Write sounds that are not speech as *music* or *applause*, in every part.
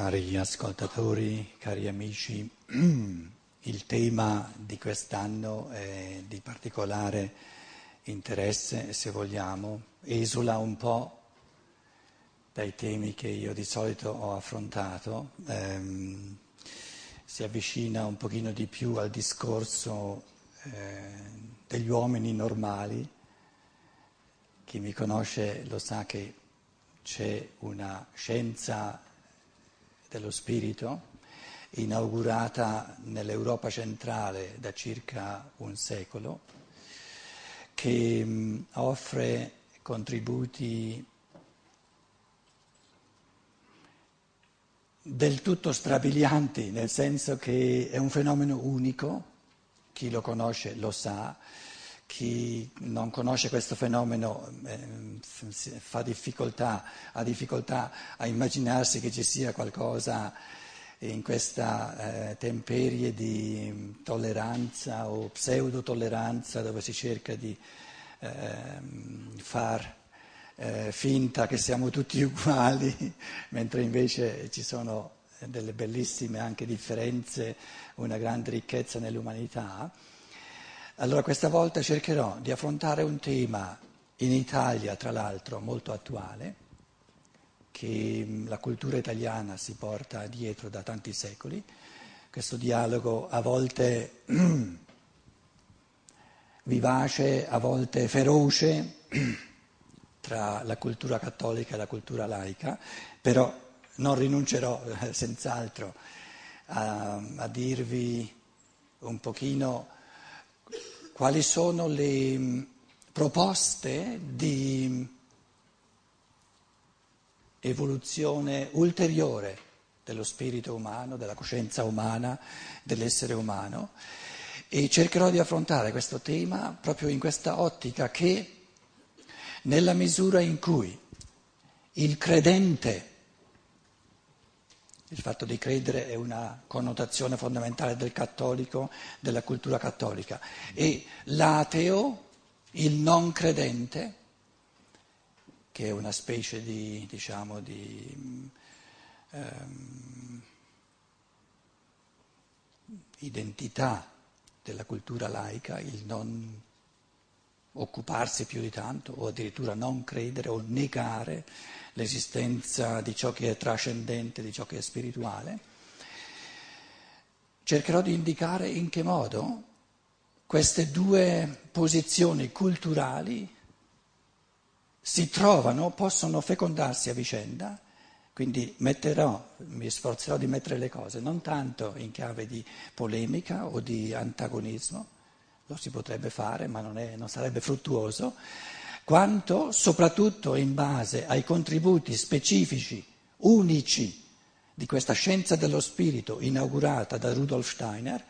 cari ascoltatori, cari amici, *clears throat* il tema di quest'anno è di particolare interesse, se vogliamo, esula un po' dai temi che io di solito ho affrontato, ehm, si avvicina un pochino di più al discorso eh, degli uomini normali. Chi mi conosce lo sa che c'è una scienza dello spirito inaugurata nell'Europa centrale da circa un secolo, che mh, offre contributi del tutto strabilianti, nel senso che è un fenomeno unico, chi lo conosce lo sa, chi non conosce questo fenomeno eh, fa difficoltà, ha difficoltà a immaginarsi che ci sia qualcosa in questa eh, temperie di tolleranza o pseudotolleranza dove si cerca di eh, far finta che siamo tutti *laughs* uguali, mentre invece ci sono delle bellissime anche differenze, una grande ricchezza nell'umanità. Allora questa volta cercherò di affrontare un tema in Italia, tra l'altro, molto attuale, che mm, la cultura italiana si porta dietro da tanti secoli, questo dialogo a volte *clears throat* vivace, a volte feroce *clears throat* tra la cultura cattolica e la cultura laica, però non rinuncerò *laughs* senz'altro a, a dirvi un pochino quali sono le mm, proposte di evoluzione ulteriore dello spirito umano, della coscienza umana, dell'essere umano? E cercherò di affrontare questo tema proprio in questa ottica che nella misura in cui il credente il fatto di credere è una connotazione fondamentale del cattolico, della cultura cattolica. E l'ateo, il non credente, che è una specie di, diciamo, di um, identità della cultura laica, il non occuparsi più di tanto o addirittura non credere o negare l'esistenza di ciò che è trascendente, di ciò che è spirituale, cercherò di indicare in che modo queste due posizioni culturali si trovano, possono fecondarsi a vicenda, quindi metterò, mi sforzerò di mettere le cose non tanto in chiave di polemica o di antagonismo, lo si potrebbe fare ma non, è, non sarebbe fruttuoso, quanto soprattutto in base ai contributi specifici, unici di questa scienza dello spirito inaugurata da Rudolf Steiner,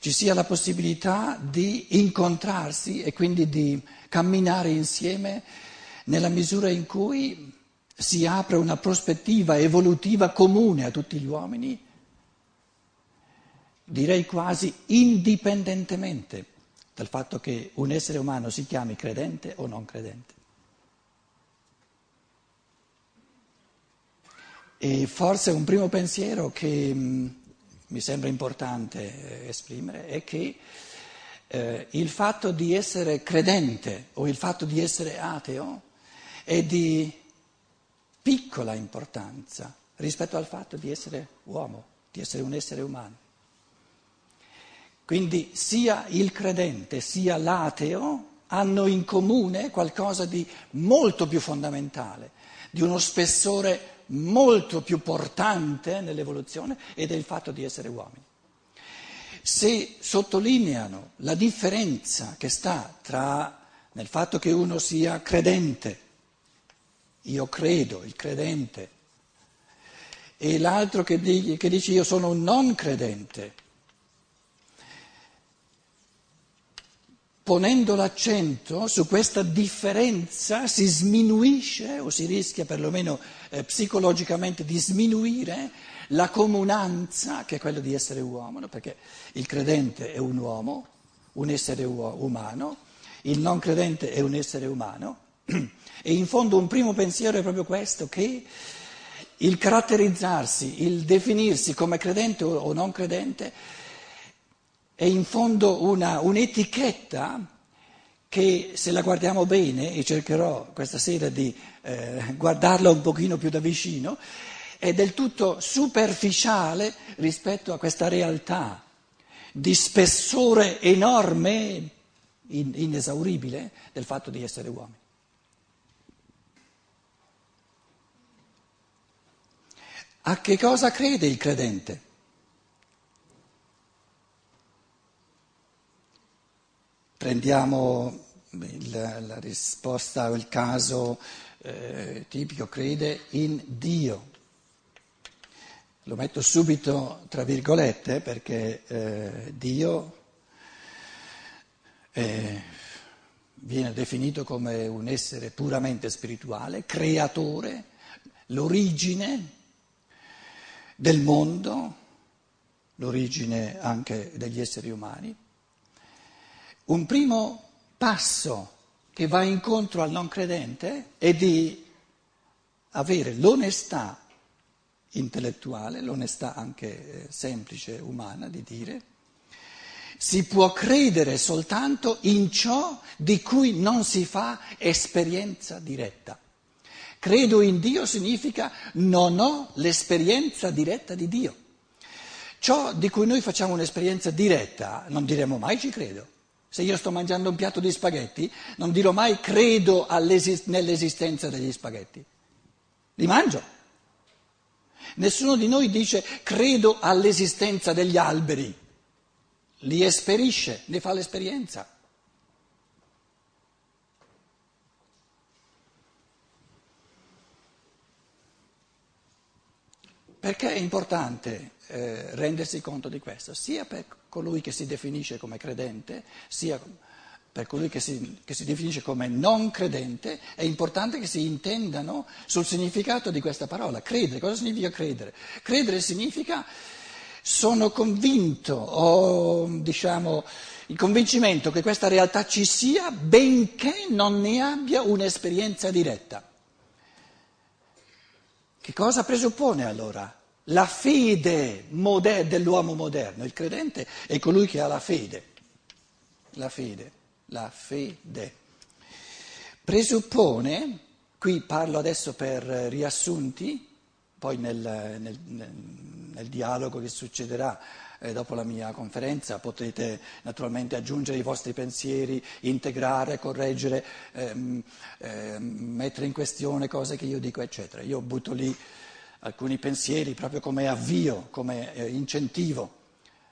ci sia la possibilità di incontrarsi e quindi di camminare insieme nella misura in cui si apre una prospettiva evolutiva comune a tutti gli uomini, direi quasi indipendentemente dal fatto che un essere umano si chiami credente o non credente. E forse un primo pensiero che mm, mi sembra importante eh, esprimere è che eh, il fatto di essere credente o il fatto di essere ateo è di piccola importanza rispetto al fatto di essere uomo, di essere un essere umano. Quindi sia il credente sia l'ateo hanno in comune qualcosa di molto più fondamentale, di uno spessore molto più portante nell'evoluzione ed è il fatto di essere uomini. Se sottolineano la differenza che sta tra nel fatto che uno sia credente, io credo, il credente, e l'altro che dice io sono un non credente, ponendo l'accento su questa differenza si sminuisce o si rischia perlomeno eh, psicologicamente di sminuire la comunanza che è quella di essere uomo, no? perché il credente è un uomo, un essere umano, il non credente è un essere umano *clears throat* e in fondo un primo pensiero è proprio questo, che il caratterizzarsi, il definirsi come credente o non credente è in fondo una, un'etichetta che se la guardiamo bene, e cercherò questa sera di eh, guardarla un pochino più da vicino, è del tutto superficiale rispetto a questa realtà di spessore enorme, inesauribile, del fatto di essere uomini. A che cosa crede il credente? Prendiamo il, la risposta o il caso eh, tipico, crede in Dio. Lo metto subito tra virgolette perché eh, Dio eh, viene definito come un essere puramente spirituale, creatore, l'origine del mondo, l'origine anche degli esseri umani. Un primo passo che va incontro al non credente è di avere l'onestà intellettuale, l'onestà anche eh, semplice, umana, di dire si può credere soltanto in ciò di cui non si fa esperienza diretta. Credo in Dio significa non ho l'esperienza diretta di Dio. Ciò di cui noi facciamo un'esperienza diretta non diremo mai ci credo. Se io sto mangiando un piatto di spaghetti, non dirò mai credo nell'esistenza degli spaghetti. Li mangio. Nessuno di noi dice credo all'esistenza degli alberi. Li esperisce, ne fa l'esperienza. Perché è importante eh, rendersi conto di questo, sia per colui che si definisce come credente, sia per colui che si, che si, definisce come non credente, è importante che si intendano sul significato di questa parola. Credere, cosa significa credere? Credere significa sono convinto, ho diciamo, il convincimento che questa realtà ci sia, benché non ne abbia un'esperienza diretta. Che cosa presuppone allora? La fede moder- dell'uomo moderno. Il credente è colui che ha la fede. La fede, la fede. Presuppone, qui parlo adesso per riassunti, poi nel, nel, nel dialogo che succederà eh, dopo la mia conferenza potete naturalmente aggiungere i vostri pensieri, integrare, correggere, ehm, ehm, mettere in questione cose che io dico, eccetera. Io butto lì alcuni pensieri proprio come avvio, come eh, incentivo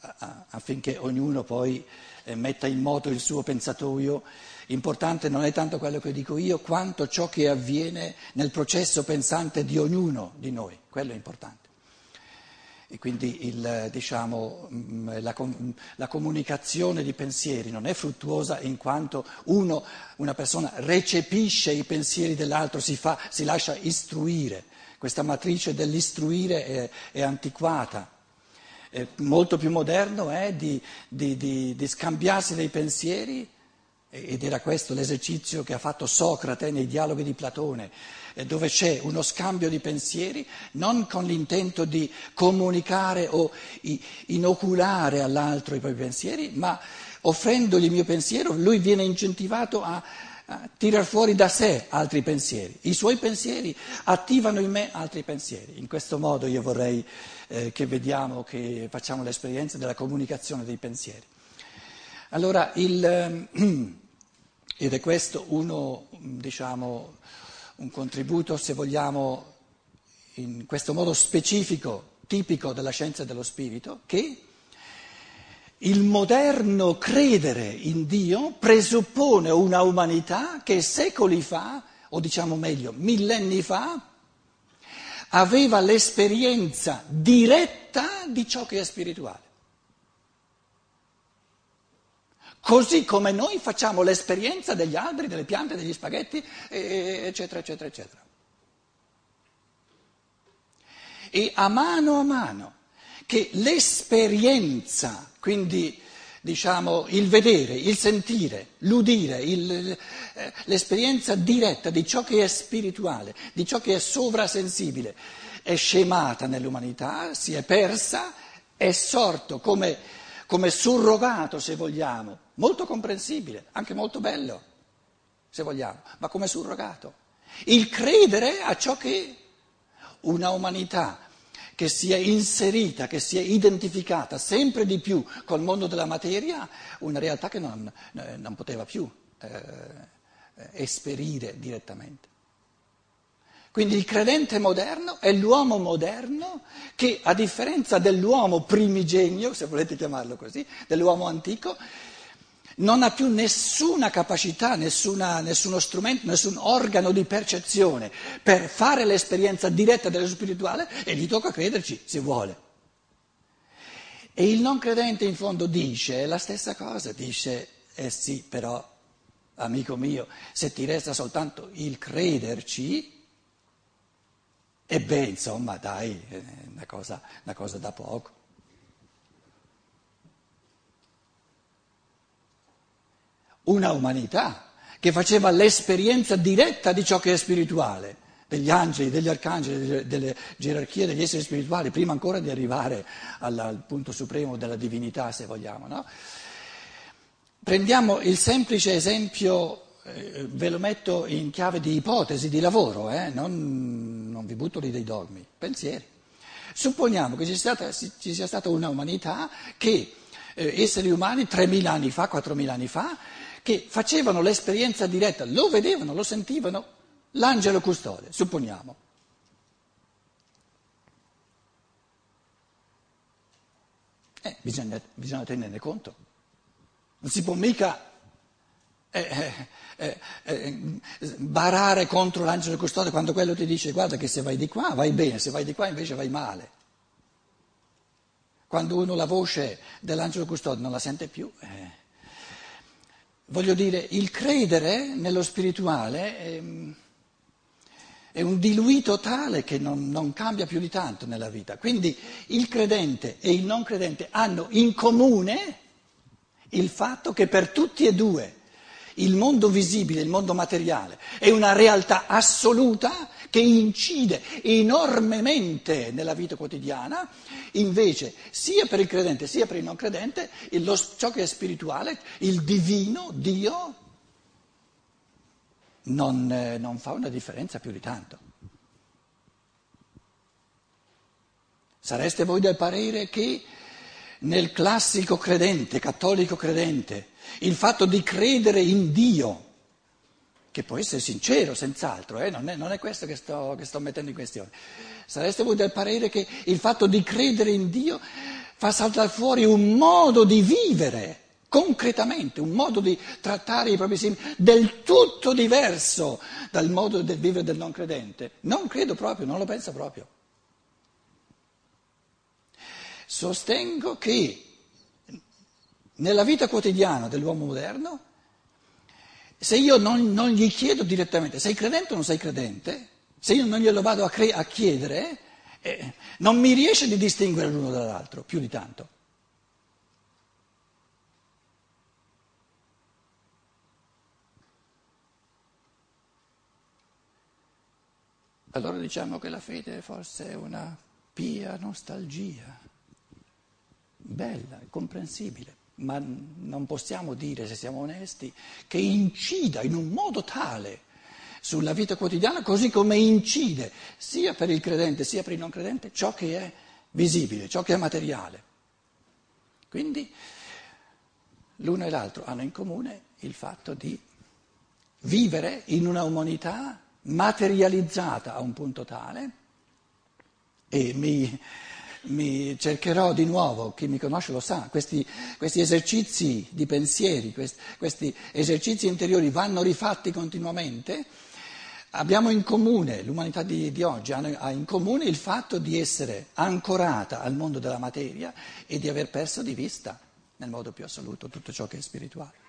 affinché ognuno poi eh, metta in moto il suo pensatoio. Importante non è tanto quello che dico io, quanto ciò che avviene nel processo pensante di ognuno di noi, quello è importante. E quindi il, diciamo, mm, la, la, comunicazione di pensieri non è fruttuosa in quanto uno, una persona recepisce i pensieri dell'altro, si, fa, si lascia istruire. Questa matrice dell'istruire è, è antiquata. Eh, molto più moderno è di, di, di, di, scambiarsi dei pensieri, ed era questo l'esercizio che ha fatto Socrate nei dialoghi di Platone, eh, dove c'è uno scambio di pensieri non con l'intento di comunicare o inoculare all'altro i propri pensieri, ma offrendogli il mio pensiero, lui viene incentivato a tirar fuori da sé altri pensieri. I suoi pensieri attivano in me altri pensieri. In questo modo io vorrei eh, che vediamo, che facciamo l'esperienza della comunicazione dei pensieri. Allora, il, ehm, *clears throat* ed è questo uno, diciamo, un contributo, se vogliamo, in questo modo specifico, tipico della scienza dello spirito, che il moderno credere in Dio presuppone una umanità che secoli fa, o diciamo meglio, millenni fa, aveva l'esperienza diretta di ciò che è spirituale. Così come noi facciamo l'esperienza degli alberi, delle piante, degli spaghetti, eccetera, eccetera, eccetera. E a mano a mano che l'esperienza, quindi diciamo, il vedere, il sentire, l'udire, il, eh, l'esperienza diretta di ciò che è spirituale, di ciò che è sovrasensibile, è scemata nell'umanità, si è persa, è sorto come, come surrogato, se vogliamo, molto comprensibile, anche molto bello, se vogliamo, ma come surrogato. Il credere a ciò che una umanità che si è inserita, che si è identificata sempre di più col mondo della materia, una realtà che non, eh, non poteva più eh, esperire direttamente. Quindi il credente moderno è l'uomo moderno che, a differenza dell'uomo primigenio, se volete chiamarlo così, dell'uomo antico, non ha più nessuna capacità, nessuna, nessuno strumento, nessun organo di percezione per fare l'esperienza diretta dello spirituale e gli tocca crederci se vuole. E il non credente in fondo dice la stessa cosa, dice, eh sì, però, amico mio, se ti resta soltanto il crederci, e beh, insomma, dai, è una cosa, una cosa da poco. Una umanità che faceva l'esperienza diretta di ciò che è spirituale, degli angeli, degli arcangeli, delle gerarchie degli esseri spirituali, prima ancora di arrivare al, punto supremo della divinità, se vogliamo. No? Prendiamo il semplice esempio, eh, ve lo metto in chiave di ipotesi, di lavoro, eh? non, non, vi butto lì dei dogmi, pensieri. Supponiamo che ci sia stata, ci sia stata una umanità che eh, esseri umani 3.000 anni fa, 4.000 anni fa, che facevano l'esperienza diretta, lo vedevano, lo sentivano, l'angelo custode, supponiamo. Eh, bisogna, bisogna, tenerne conto. Non si può mica eh, eh, eh, barare contro l'angelo custode quando quello ti dice guarda che se vai di qua vai bene, se vai di qua invece vai male. Quando uno la voce dell'angelo custode non la sente più. Voglio dire, il credere nello spirituale è, è un diluito tale che non, non, cambia più di tanto nella vita. Quindi il credente e il non credente hanno in comune il fatto che per tutti e due il mondo visibile, il mondo materiale, è una realtà assoluta che incide enormemente nella vita quotidiana, invece sia per il credente sia per il non credente lo, ciò che è spirituale, il divino, Dio, non, eh, non fa una differenza più di tanto. Sareste voi del parere che nel classico credente, cattolico credente, il fatto di credere in Dio, che può essere sincero, senz'altro, eh? non, è, non, è, questo che sto, che sto, mettendo in questione. Sareste voi del parere che il fatto di credere in Dio fa saltare fuori un modo di vivere concretamente, un modo di trattare i propri simili del tutto diverso dal modo di vivere del non credente? Non credo proprio, non lo penso proprio. Sostengo che nella vita quotidiana dell'uomo moderno se io non, non, gli chiedo direttamente, sei credente o non sei credente, se io non glielo vado a, cre- a chiedere, eh, non mi riesce di distinguere l'uno dall'altro, più di tanto. Allora diciamo che la fede forse è una pia nostalgia, bella, comprensibile ma non possiamo dire, se siamo onesti, che incida in un modo tale sulla vita quotidiana, così come incide sia per il credente sia per il non credente ciò che è visibile, ciò che è materiale. Quindi l'uno e l'altro hanno in comune il fatto di vivere in una umanità materializzata a un punto tale e mi mi cercherò di nuovo, chi mi conosce lo sa, questi, questi esercizi di pensieri, questi, questi esercizi interiori vanno rifatti continuamente. Abbiamo in comune, l'umanità di, di oggi ha in comune il fatto di essere ancorata al mondo della materia e di aver perso di vista, nel modo più assoluto, tutto ciò che è spirituale.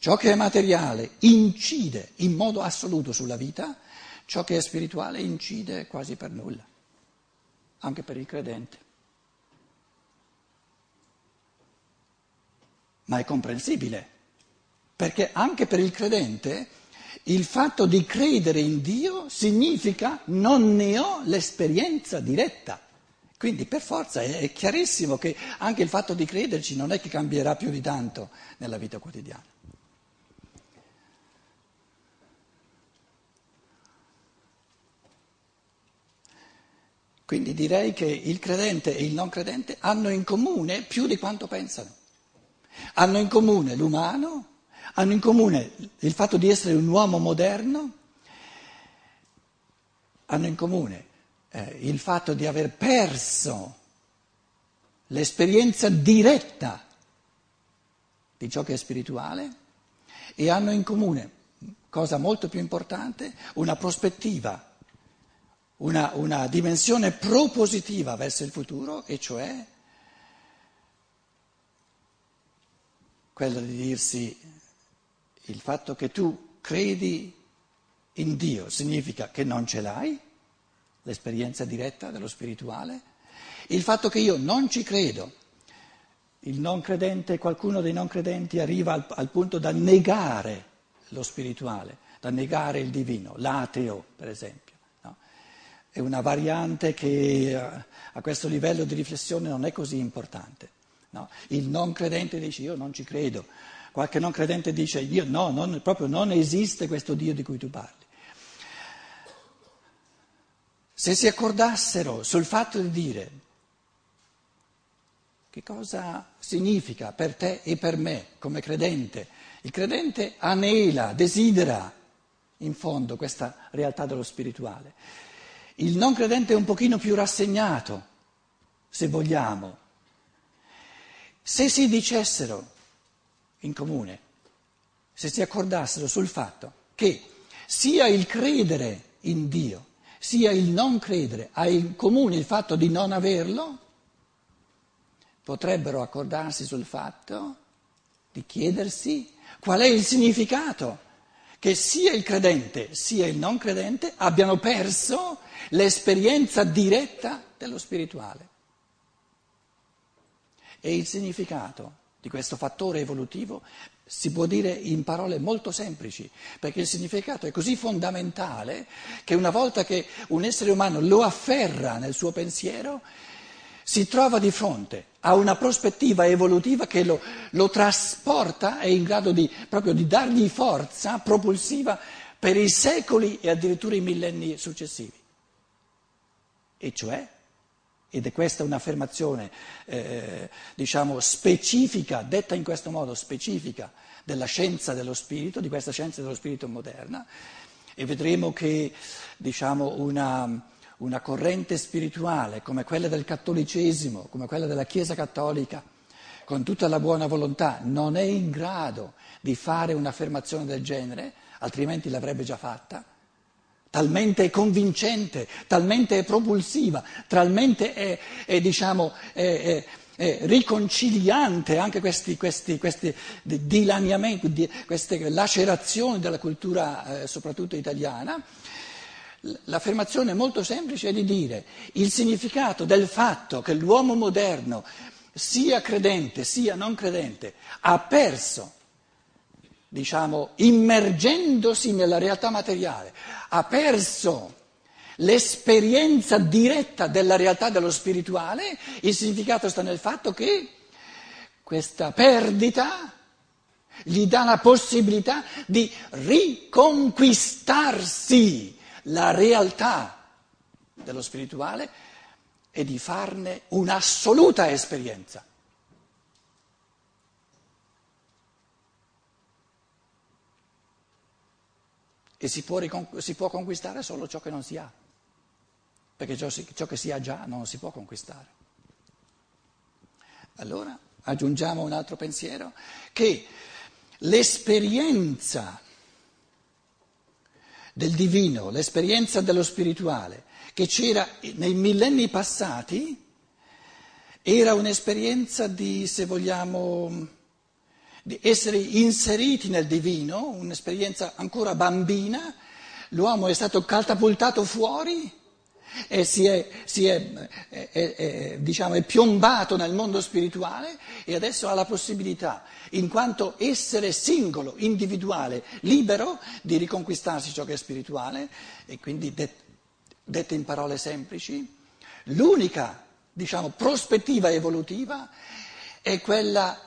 Ciò che è materiale incide in modo assoluto sulla vita, ciò che è spirituale incide quasi per nulla, anche per il credente. Ma è comprensibile, perché anche per il credente il fatto di credere in Dio significa non ne ho l'esperienza diretta. Quindi per forza è chiarissimo che anche il fatto di crederci non è che cambierà più di tanto nella vita quotidiana. Quindi direi che il credente e il non credente hanno in comune più di quanto pensano. Hanno in comune l'umano, hanno in comune il fatto di essere un uomo moderno, hanno in comune eh, il fatto di aver perso l'esperienza diretta di ciò che è spirituale e hanno in comune, cosa molto più importante, una prospettiva una, una dimensione propositiva verso il futuro, e cioè quella di dirsi il fatto che tu credi in Dio significa che non ce l'hai, l'esperienza diretta dello spirituale, il fatto che io non ci credo, il non credente, qualcuno dei non credenti arriva al, al punto da negare lo spirituale, da negare il divino, l'ateo per esempio è una variante che eh, a questo livello di riflessione non è così importante. No? Il non credente dice io non ci credo, qualche non credente dice io no, non, proprio non esiste questo Dio di cui tu parli. Se si accordassero sul fatto di dire che cosa significa per te e per me come credente, il credente anela, desidera in fondo questa realtà dello spirituale. Il non credente è un pochino più rassegnato, se vogliamo. Se si dicessero in comune, se si accordassero sul fatto che sia il credere in Dio, sia il non credere ha in comune il fatto di non averlo, potrebbero accordarsi sul fatto di chiedersi qual è il significato che sia il credente sia il non credente abbiano perso l'esperienza diretta dello spirituale. E il significato di questo fattore evolutivo si può dire in parole molto semplici, perché il significato è così fondamentale che una volta che un essere umano lo afferra nel suo pensiero, si trova di fronte a una prospettiva evolutiva che lo, lo trasporta, è in grado di, proprio di dargli forza propulsiva per i secoli e addirittura i millenni successivi. E cioè, ed è questa un'affermazione eh, diciamo specifica, detta in questo modo specifica, della scienza dello spirito, di questa scienza dello spirito moderna, e vedremo che diciamo, una, una corrente spirituale come quella del cattolicesimo, come quella della Chiesa cattolica, con tutta la buona volontà, non è in grado di fare un'affermazione del genere, altrimenti l'avrebbe già fatta talmente è convincente, talmente è propulsiva, talmente è, è, diciamo, è, è riconciliante anche questi, questi, questi dilaniamenti, queste lacerazioni della cultura eh, soprattutto italiana. L'affermazione molto semplice è di dire. Il significato del fatto che l'uomo moderno, sia credente sia non credente, ha perso diciamo, immergendosi nella realtà materiale, ha perso l'esperienza diretta della realtà dello spirituale, il significato sta nel fatto che questa perdita gli dà la possibilità di riconquistarsi la realtà dello spirituale e di farne un'assoluta esperienza. E si può, si può, conquistare solo ciò che non si ha, perché ciò, ciò che si ha già non si può conquistare. Allora aggiungiamo un altro pensiero, che l'esperienza del divino, l'esperienza dello spirituale che c'era nei millenni passati, era un'esperienza di, se vogliamo, di essere inseriti nel divino, un'esperienza ancora bambina, l'uomo è stato catapultato fuori e si è, si è, è, è, diciamo, è piombato nel mondo spirituale e adesso ha la possibilità, in quanto essere singolo, individuale, libero, di riconquistarsi ciò che è spirituale e quindi, dette in parole semplici, l'unica diciamo, prospettiva evolutiva è quella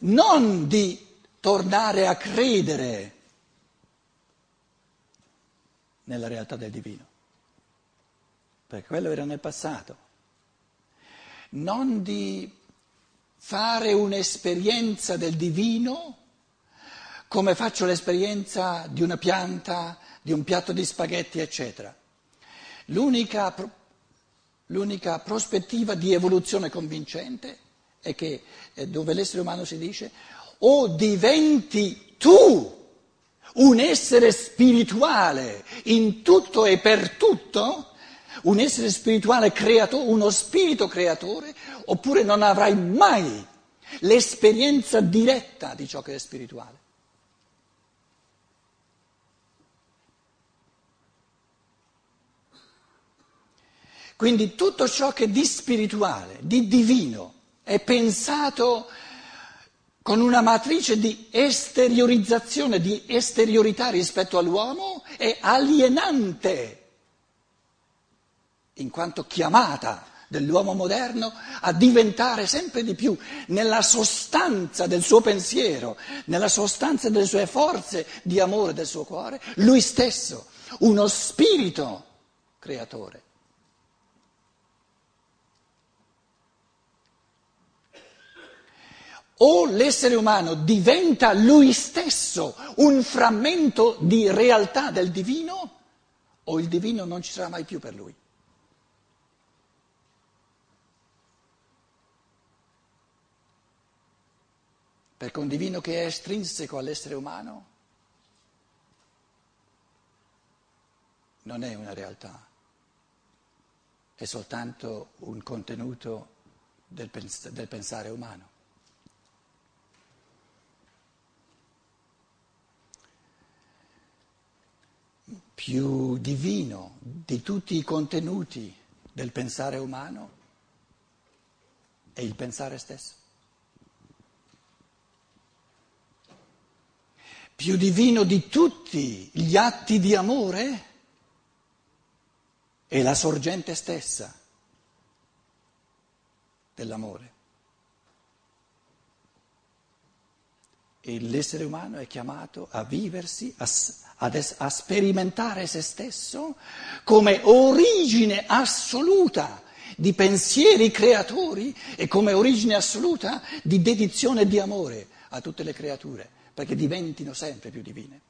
non di tornare a credere nella realtà del divino perché quello era nel passato, non di fare un'esperienza del divino come faccio l'esperienza di una pianta, di un piatto di spaghetti, eccetera. L'unica, l'unica prospettiva di evoluzione convincente è che dove l'essere umano si dice o diventi tu un essere spirituale in tutto e per tutto, un essere spirituale creatore, uno spirito creatore, oppure non avrai mai l'esperienza diretta di ciò che è spirituale. Quindi tutto ciò che di spirituale, di divino, è pensato con una matrice di esteriorizzazione, di esteriorità rispetto all'uomo, è alienante in quanto chiamata dell'uomo moderno a diventare sempre di più nella sostanza del suo pensiero, nella sostanza delle sue forze di amore del suo cuore, lui stesso, uno spirito creatore. O l'essere umano diventa lui stesso un frammento di realtà del divino, o il divino non ci sarà mai più per lui. Perché un divino che è estrinseco all'essere umano non è una realtà, è soltanto un contenuto del, pens- del pensare umano. Più divino di tutti i contenuti del pensare umano è il pensare stesso. Più divino di tutti gli atti di amore è la sorgente stessa dell'amore. E l'essere umano è chiamato a viversi, a, a, a sperimentare se stesso come origine assoluta di pensieri creatori e come origine assoluta di dedizione e di amore a tutte le creature perché diventino sempre più divine.